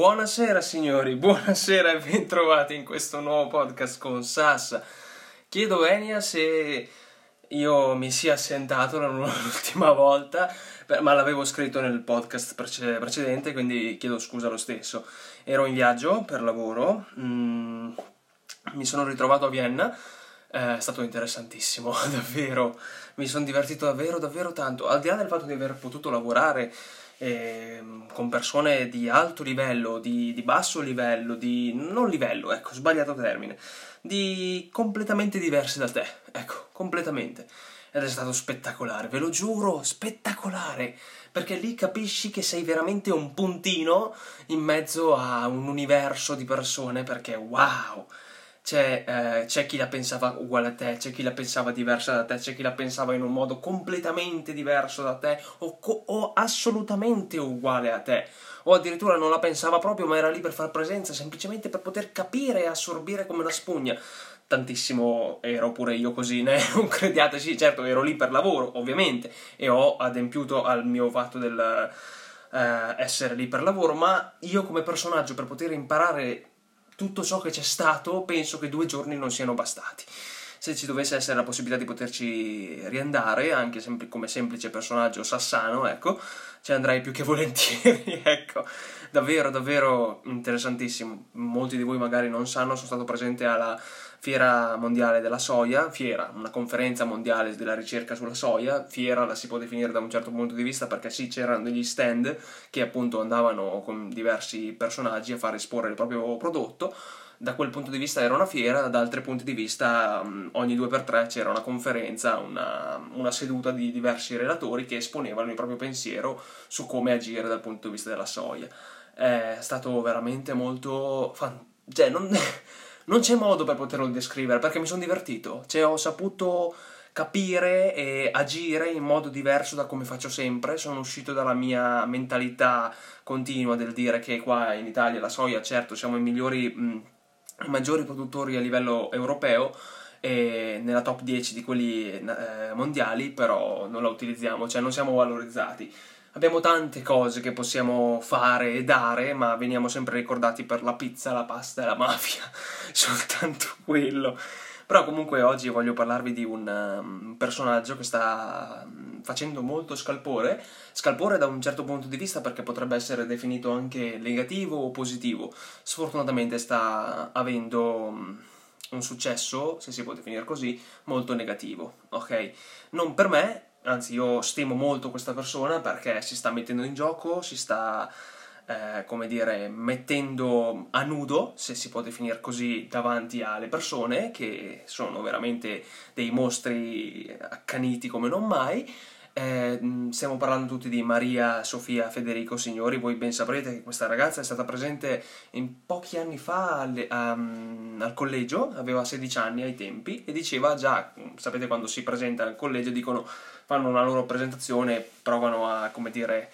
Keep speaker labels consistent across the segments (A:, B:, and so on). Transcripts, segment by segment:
A: Buonasera signori, buonasera e bentrovati in questo nuovo podcast con Sassa. Chiedo Enia se io mi sia assentato l'ultima volta, ma l'avevo scritto nel podcast precedente, quindi chiedo scusa lo stesso. Ero in viaggio per lavoro, mm, mi sono ritrovato a Vienna, è stato interessantissimo, davvero, mi sono divertito davvero, davvero tanto, al di là del fatto di aver potuto lavorare eh, con persone di alto livello, di, di, basso livello, di non livello, ecco, sbagliato termine, di completamente diverse da te, ecco, completamente. Ed è stato spettacolare, ve lo giuro, spettacolare, perché lì capisci che sei veramente un puntino in mezzo a un universo di persone, perché wow! C'è, eh, c'è, chi la pensava uguale a te, c'è chi la pensava diversa da te, c'è chi la pensava in un modo completamente diverso da te o, co- o, assolutamente uguale a te, o addirittura non la pensava proprio ma era lì per far presenza, semplicemente per poter capire e assorbire come una spugna. Tantissimo ero pure io così, né? non crediate, sì, certo ero lì per lavoro, ovviamente, e ho adempiuto al mio fatto del eh, essere lì per lavoro, ma io come personaggio per poter imparare tutto ciò che c'è stato, penso che due giorni non siano bastati. Se ci dovesse essere la possibilità di poterci riandare, anche sem- come semplice personaggio sassano, ecco, ci andrei più che volentieri, ecco. Davvero, davvero interessantissimo. Molti di voi magari non sanno, sono stato presente alla Fiera Mondiale della Soia, fiera, una conferenza mondiale della ricerca sulla soia, fiera la si può definire da un certo punto di vista perché sì, c'erano degli stand che appunto andavano con diversi personaggi a far esporre il proprio prodotto, da quel punto di vista era una fiera, da altri punti di vista ogni due per tre c'era una conferenza, una, una, seduta di diversi relatori che esponevano il proprio pensiero su come agire dal punto di vista della soia. È stato veramente molto... Fan... cioè, non non c'è modo per poterlo descrivere perché mi sono divertito, cioè ho saputo capire e agire in modo diverso da come faccio sempre, sono uscito dalla mia mentalità continua del dire che qua in Italia la soia, certo, siamo i migliori, mh, i maggiori produttori a livello europeo, e nella top 10 di quelli eh, mondiali, però non la utilizziamo, cioè non siamo valorizzati. Abbiamo tante cose che possiamo fare e dare, ma veniamo sempre ricordati per la pizza, la pasta e la mafia, soltanto quello. Però comunque oggi voglio parlarvi di un um, personaggio che sta um, facendo molto scalpore, scalpore da un certo punto di vista perché potrebbe essere definito anche negativo o positivo. Sfortunatamente sta avendo um, un successo, se si può definire così, molto negativo, ok? Non per me, anzi io stimo molto questa persona perché si sta mettendo in gioco, si sta, eh, come dire, mettendo a nudo, se si può definire così, davanti alle persone che sono veramente dei mostri accaniti come non mai. Eh, stiamo parlando tutti di Maria Sofia Federico Signori, voi ben saprete che questa ragazza è stata presente pochi anni fa al, um, al collegio, aveva 16 anni ai tempi e diceva già, sapete quando si presenta al collegio dicono fanno una loro presentazione, provano a, come dire,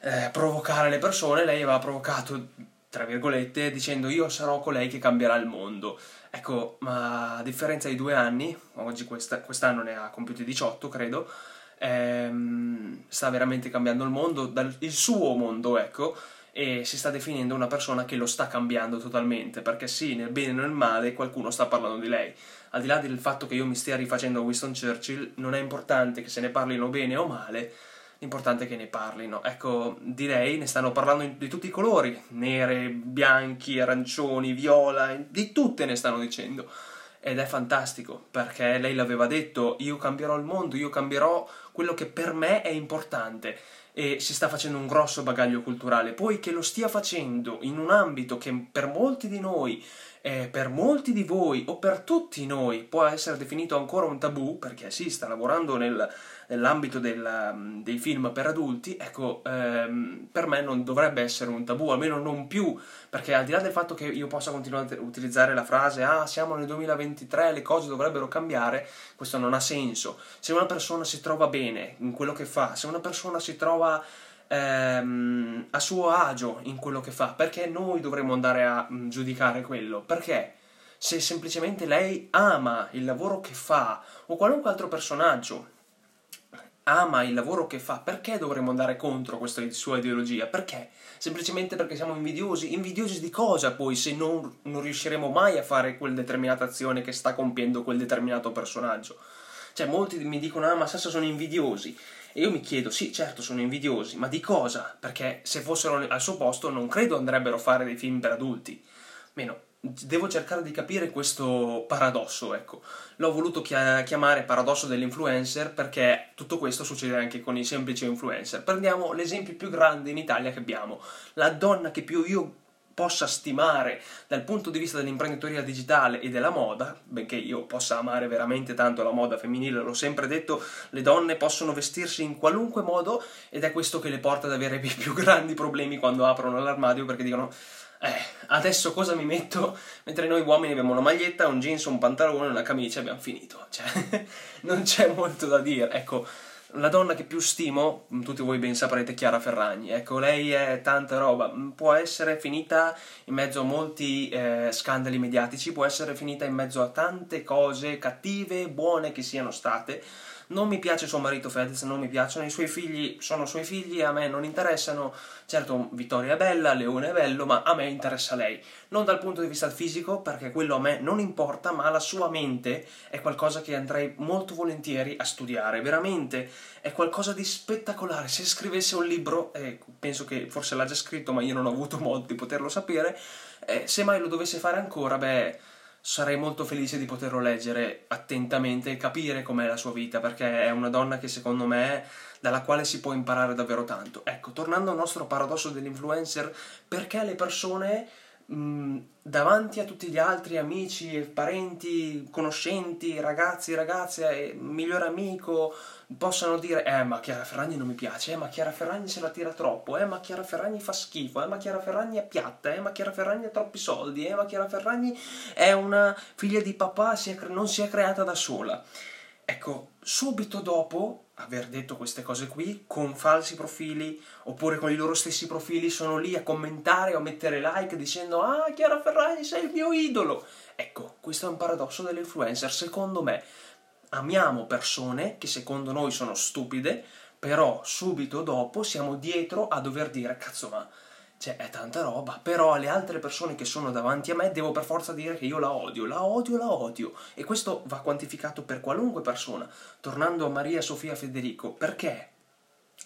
A: eh, provocare le persone, lei aveva provocato, tra virgolette, dicendo io sarò colei che cambierà il mondo. Ecco, ma a differenza di due anni, oggi questa, quest'anno ne ha compiuti 18, credo, ehm, sta veramente cambiando il mondo, dal, il suo mondo, ecco, e si sta definendo una persona che lo sta cambiando totalmente, perché sì, nel bene e nel male qualcuno sta parlando di lei. Al di là del fatto che io mi stia rifacendo a Winston Churchill, non è importante che se ne parlino bene o male, l'importante è che ne parlino. Ecco, di lei ne stanno parlando di tutti i colori, nere, bianchi, arancioni, viola, di tutte ne stanno dicendo. Ed è fantastico, perché lei l'aveva detto, io cambierò il mondo, io cambierò quello che per me è importante e si sta facendo un grosso bagaglio culturale, poi che lo stia facendo in un ambito che per molti di noi, eh, per molti di voi o per tutti noi può essere definito ancora un tabù, perché si sta lavorando nel, nell'ambito del, dei film per adulti, ecco, ehm, per me non dovrebbe essere un tabù, almeno non più, perché al di là del fatto che io possa continuare a utilizzare la frase ah, siamo nel 2023, le cose dovrebbero cambiare, questo non ha senso. Se una persona si trova bene in quello che fa, se una persona si trova ehm, a suo agio in quello che fa, perché noi dovremmo andare a mh, mm, giudicare quello? Perché? Se semplicemente lei ama il lavoro che fa o qualunque altro personaggio ama il lavoro che fa, perché dovremmo andare contro questa sua ideologia? Perché? Semplicemente perché siamo invidiosi? Invidiosi di cosa poi se non, non riusciremo mai a fare quella determinata azione che sta compiendo quel determinato personaggio? Cioè, molti mi dicono, ah, ma Sassa sono invidiosi. E io mi chiedo, sì, certo, sono invidiosi, ma di cosa? Perché se fossero al suo posto non credo andrebbero a fare dei film per adulti. Meno, devo cercare di capire questo paradosso, ecco. L'ho voluto chiamare paradosso dell'influencer perché tutto questo succede anche con i semplici influencer. Prendiamo l'esempio più grande in Italia che abbiamo, la donna che più io possa stimare dal punto di vista dell'imprenditoria digitale e della moda, benché io possa amare veramente tanto la moda femminile, l'ho sempre detto, le donne possono vestirsi in qualunque modo ed è questo che le porta ad avere i più grandi problemi quando aprono l'armadio perché dicono eh, adesso cosa mi metto? Mentre noi uomini abbiamo una maglietta, un jeans, un pantalone, una camicia e abbiamo finito. Cioè, non c'è molto da dire. Ecco, la donna che più stimo, tutti voi ben saprete, Chiara Ferragni. Ecco, lei è tanta roba. Può essere finita in mezzo a molti eh, scandali mediatici, può essere finita in mezzo a tante cose cattive, buone che siano state non mi piace suo marito Fedez, non mi piacciono i suoi figli, sono suoi figli, a me non interessano. Certo, Vittoria è bella, Leone è bello, ma a me interessa lei. Non dal punto di vista fisico, perché quello a me non importa, ma la sua mente è qualcosa che andrei molto volentieri a studiare. Veramente è qualcosa di spettacolare. Se scrivesse un libro, eh, penso che forse l'ha già scritto, ma io non ho avuto modo di poterlo sapere, eh, se mai lo dovesse fare ancora, beh sarei molto felice di poterlo leggere attentamente e capire com'è la sua vita, perché è una donna che secondo me dalla quale si può imparare davvero tanto. Ecco, tornando al nostro paradosso dell'influencer, perché le persone mh, davanti a tutti gli altri amici, parenti, conoscenti, ragazzi, ragazze, migliore amico, possano dire eh ma Chiara Ferragni non mi piace, eh ma Chiara Ferragni se la tira troppo, eh ma Chiara Ferragni fa schifo, eh ma Chiara Ferragni è piatta, eh ma Chiara Ferragni ha troppi soldi, eh ma Chiara Ferragni è una figlia di papà, si è, non si è creata da sola. Ecco, subito dopo aver detto queste cose qui, con falsi profili, oppure con i loro stessi profili, sono lì a commentare o a mettere like dicendo Ah, Chiara Ferragni sei il mio idolo! Ecco, questo è un paradosso dell'influencer, secondo me amiamo persone che secondo noi sono stupide, però subito dopo siamo dietro a dover dire cazzo ma cioè è tanta roba, però alle altre persone che sono davanti a me devo per forza dire che io la odio, la odio, la odio e questo va quantificato per qualunque persona. Tornando a Maria Sofia Federico, perché?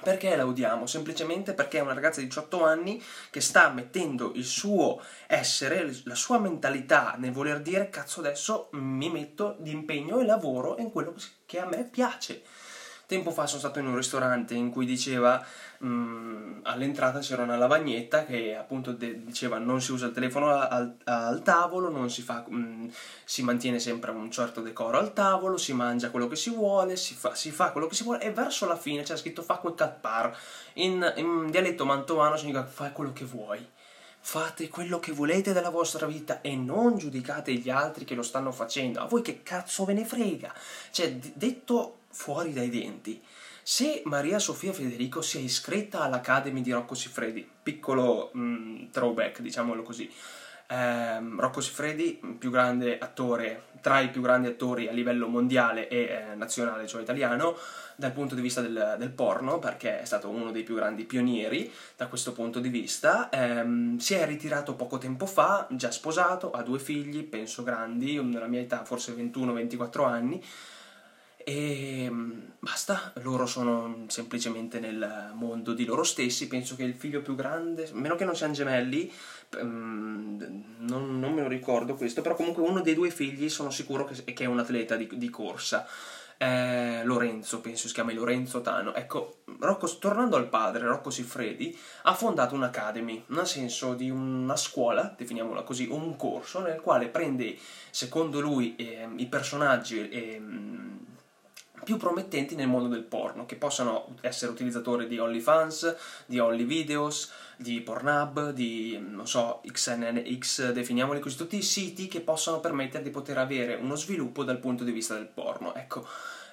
A: Perché la odiamo? Semplicemente perché è una ragazza di 18 anni che sta mettendo il suo essere, la sua mentalità nel voler dire cazzo adesso mi metto di impegno e lavoro in quello che a me piace. Tempo fa sono stato in un ristorante in cui diceva mh, all'entrata c'era una lavagnetta che appunto de- diceva non si usa il telefono al, al tavolo, non si fa, mh, si mantiene sempre un certo decoro al tavolo, si mangia quello che si vuole, si fa, si fa quello che si vuole e verso la fine c'era scritto fa quel par. In, in dialetto mantovano significa fai quello che vuoi fate quello che volete della vostra vita e non giudicate gli altri che lo stanno facendo. A voi che cazzo ve ne frega? Cioè, detto fuori dai denti. Se Maria Sofia Federico si è iscritta all'Academy di Rocco Siffredi, piccolo mh, mm, throwback, diciamolo così, eh, Rocco Siffredi, più grande attore, tra i più grandi attori a livello mondiale e eh, nazionale, cioè italiano, dal punto di vista del, del, porno, perché è stato uno dei più grandi pionieri da questo punto di vista. Ehm, si è ritirato poco tempo fa, già sposato, ha due figli, penso grandi, nella mia età forse 21-24 anni e mm, basta, loro sono semplicemente nel mondo di loro stessi, penso che il figlio più grande, meno che non siano gemelli, mm, non, non, me lo ricordo questo, però comunque uno dei due figli sono sicuro che, che è un atleta di, di corsa. Eh, Lorenzo, penso si chiami Lorenzo Tano. Ecco, Rocco, tornando al padre, Rocco Siffredi, ha fondato un'academy, nel senso di una scuola, definiamola così, un corso nel quale prende, secondo lui, eh, i personaggi eh, più promettenti nel mondo del porno, che possano essere utilizzatori di OnlyFans, di OnlyVideos, di Pornhub, di, non so, XNX, definiamoli così, tutti i siti che possono permettere di poter avere uno sviluppo dal punto di vista del porno. Ecco,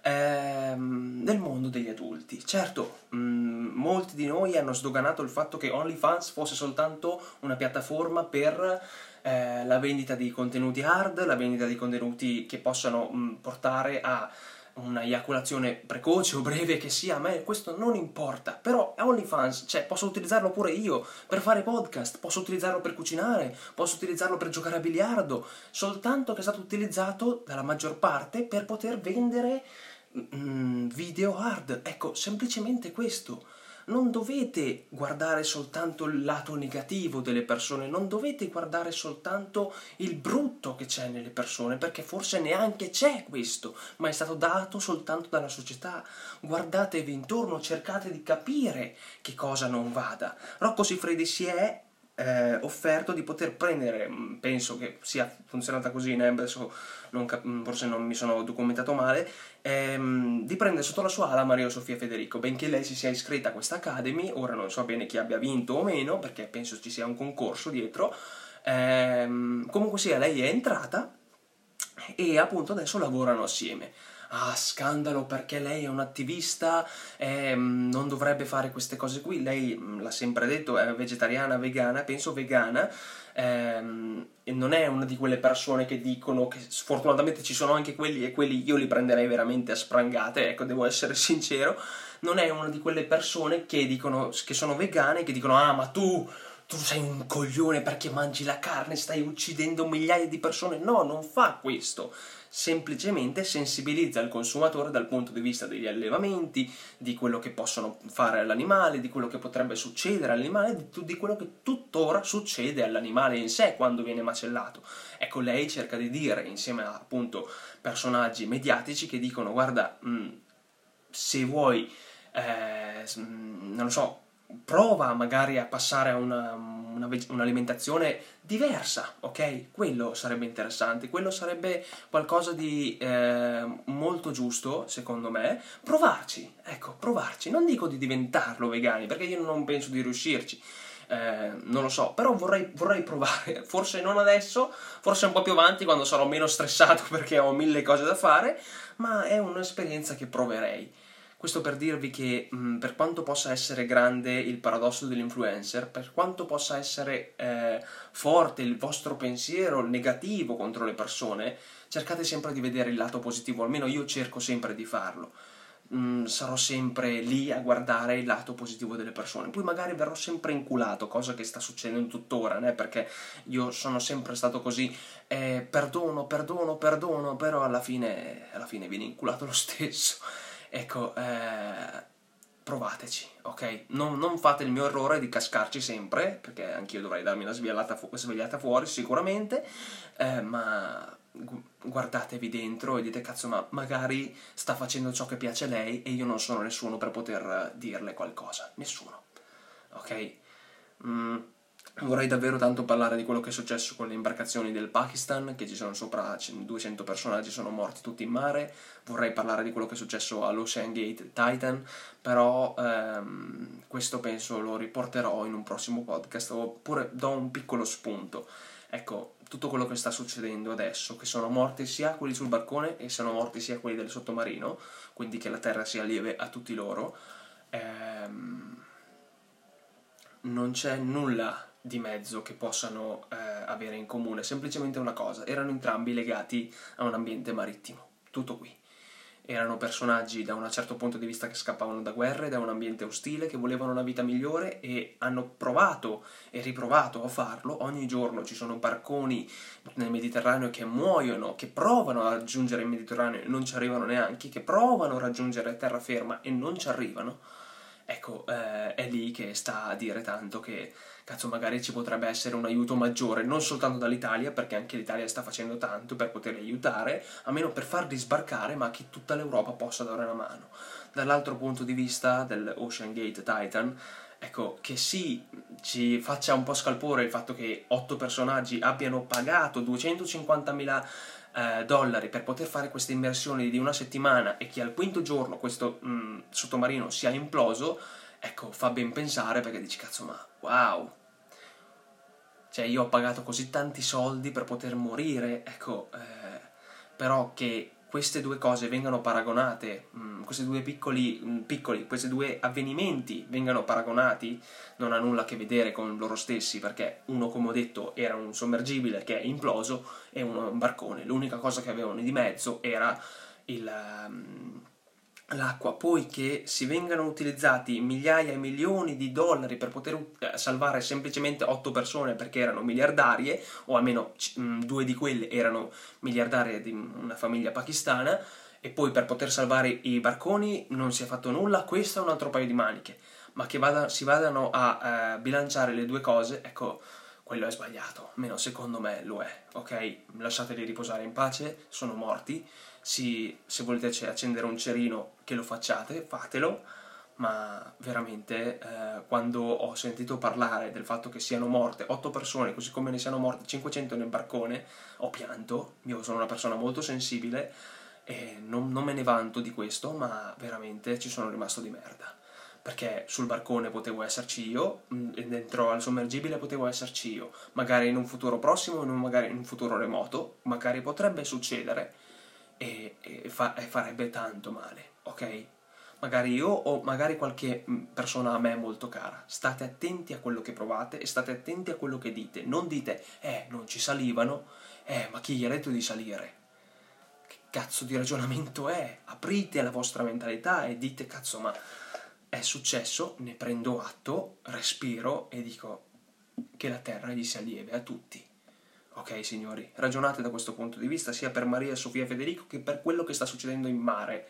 A: ehm, nel mondo degli adulti. Certo, mh, mm, molti di noi hanno sdoganato il fatto che OnlyFans fosse soltanto una piattaforma per eh, la vendita di contenuti hard, la vendita di contenuti che possano mh, portare a una eiaculazione precoce o breve che sia, a me questo non importa. Però OnlyFans, cioè, posso utilizzarlo pure io per fare podcast, posso utilizzarlo per cucinare, posso utilizzarlo per giocare a biliardo, soltanto che è stato utilizzato dalla maggior parte per poter vendere mm, video hard. Ecco, semplicemente questo non dovete guardare soltanto il lato negativo delle persone, non dovete guardare soltanto il brutto che c'è nelle persone, perché forse neanche c'è questo, ma è stato dato soltanto dalla società. Guardatevi intorno, cercate di capire che cosa non vada. Rocco Siffredi si è eh, offerto di poter prendere, mm, penso che sia funzionata così, eh, adesso non cap- mm, forse non mi sono documentato male, ehm, di prendere sotto la sua ala Maria Sofia Federico, benché lei si sia iscritta a questa Academy, ora non so bene chi abbia vinto o meno, perché penso ci sia un concorso dietro, ehm, comunque sia, lei è entrata e appunto adesso lavorano assieme ah, scandalo perché lei è un'attivista e mm, non dovrebbe fare queste cose qui. Lei mm, l'ha sempre detto, è vegetariana, vegana, penso vegana. Ehm, e non è una di quelle persone che dicono che sfortunatamente ci sono anche quelli e quelli io li prenderei veramente a sprangate, ecco, devo essere sincero. Non è una di quelle persone che dicono che sono vegane che dicono ah, ma tu tu sei un coglione perché mangi la carne, stai uccidendo migliaia di persone. No, non fa questo semplicemente sensibilizza il consumatore dal punto di vista degli allevamenti, di quello che possono fare all'animale, di quello che potrebbe succedere all'animale, di, quello che tuttora succede all'animale in sé quando viene macellato. Ecco, lei cerca di dire, insieme a appunto personaggi mediatici che dicono guarda, mh, mm, se vuoi, eh, non lo so, prova magari a passare a una, una, un'alimentazione diversa, ok? Quello sarebbe interessante, quello sarebbe qualcosa di eh, molto giusto, secondo me. Provarci, ecco, provarci. Non dico di diventarlo vegani, perché io non penso di riuscirci. Eh, non lo so, però vorrei, vorrei, provare, forse non adesso, forse un po' più avanti quando sarò meno stressato perché ho mille cose da fare, ma è un'esperienza che proverei. Questo per dirvi che mh, mm, per quanto possa essere grande il paradosso dell'influencer, per quanto possa essere eh, forte il vostro pensiero negativo contro le persone, cercate sempre di vedere il lato positivo, almeno io cerco sempre di farlo. Mm, sarò sempre lì a guardare il lato positivo delle persone. Poi magari verrò sempre inculato, cosa che sta succedendo tuttora, né? perché io sono sempre stato così, eh, perdono, perdono, perdono, però alla fine, alla fine viene inculato lo stesso. Ecco, eh, provateci, ok? Non, non, fate il mio errore di cascarci sempre, perché anch'io dovrei darmi una fu- svegliata fuori sicuramente, eh, ma guardatevi dentro e dite cazzo ma magari sta facendo ciò che piace a lei e io non sono nessuno per poter dirle qualcosa, nessuno, ok? Mm Vorrei davvero tanto parlare di quello che è successo con le imbarcazioni del Pakistan, che ci sono sopra 200 personaggi, sono morti tutti in mare. Vorrei parlare di quello che è successo all'Ocean Gate Titan, però ehm, questo penso lo riporterò in un prossimo podcast, oppure do un piccolo spunto. Ecco, tutto quello che sta succedendo adesso, che sono morti sia quelli sul barcone e sono morti sia quelli del sottomarino, quindi che la terra sia lieve a tutti loro, ehm, non c'è nulla di mezzo che possano eh, avere in comune, semplicemente una cosa, erano entrambi legati a un ambiente marittimo, tutto qui. Erano personaggi da un certo punto di vista che scappavano da guerre, da un ambiente ostile, che volevano una vita migliore e hanno provato e riprovato a farlo. Ogni giorno ci sono barconi nel Mediterraneo che muoiono, che provano a raggiungere il Mediterraneo e non ci arrivano neanche, che provano a raggiungere terraferma e non ci arrivano. Ecco, eh, è lì che sta a dire tanto che cazzo magari ci potrebbe essere un aiuto maggiore, non soltanto dall'Italia, perché anche l'Italia sta facendo tanto per poterli aiutare, almeno per farli sbarcare, ma che tutta l'Europa possa dare una mano. Dall'altro punto di vista dell'Ocean Gate Titan, ecco, che sì, ci faccia un po' scalpore il fatto che otto personaggi abbiano pagato 250.000 eh, dollari per poter fare queste immersioni di una settimana e che al quinto giorno questo mh, mm, sottomarino sia imploso, ecco, fa ben pensare perché dici, cazzo, ma wow! Cioè, io ho pagato così tanti soldi per poter morire, ecco, eh, però che queste due cose vengano paragonate, mh, mm, questi due piccoli, mh, mm, piccoli, questi due avvenimenti vengano paragonati, non ha nulla a che vedere con loro stessi, perché uno, come ho detto, era un sommergibile che è imploso e uno è un barcone. L'unica cosa che avevano di mezzo era il, um, l'acqua, poi che si vengano utilizzati migliaia e milioni di dollari per poter uh, salvare semplicemente otto persone perché erano miliardarie, o almeno um, due di quelle erano miliardarie di una famiglia pakistana, e poi per poter salvare i barconi non si è fatto nulla, questo è un altro paio di maniche, ma che vada, si vadano a uh, bilanciare le due cose, ecco, quello è sbagliato, almeno secondo me lo è, ok? Lasciateli riposare in pace, sono morti, si, se volete accendere un cerino che lo facciate, fatelo, ma veramente eh, quando ho sentito parlare del fatto che siano morte 8 persone, così come ne siano morte 500 nel barcone, ho pianto, io sono una persona molto sensibile, e non, non me ne vanto di questo, ma veramente ci sono rimasto di merda. Perché sul barcone potevo esserci io, mm, dentro al sommergibile potevo esserci io, magari in un futuro prossimo, magari in un futuro remoto, magari potrebbe succedere e, e, fa, e farebbe tanto male, ok? magari io o magari qualche mm, persona a me molto cara. State attenti a quello che provate e state attenti a quello che dite. Non dite, eh, non ci salivano, eh, ma chi gli ha detto di salire? cazzo di ragionamento è? Aprite la vostra mentalità e dite cazzo ma è successo, ne prendo atto, respiro e dico che la terra gli sia lieve a tutti. Ok signori, ragionate da questo punto di vista sia per Maria, Sofia e Federico che per quello che sta succedendo in mare.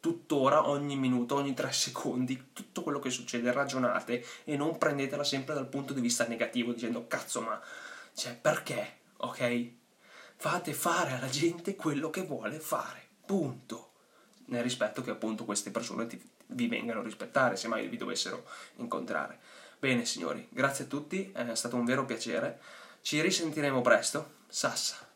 A: Tuttora, ogni minuto, ogni tre secondi, tutto quello che succede, ragionate e non prendetela sempre dal punto di vista negativo dicendo cazzo ma, cioè perché, ok? fate fare alla gente quello che vuole fare, punto. Nel rispetto che appunto queste persone ti, vi vengano a rispettare, se mai vi dovessero incontrare. Bene signori, grazie a tutti, è stato un vero piacere. Ci risentiremo presto. Sassa.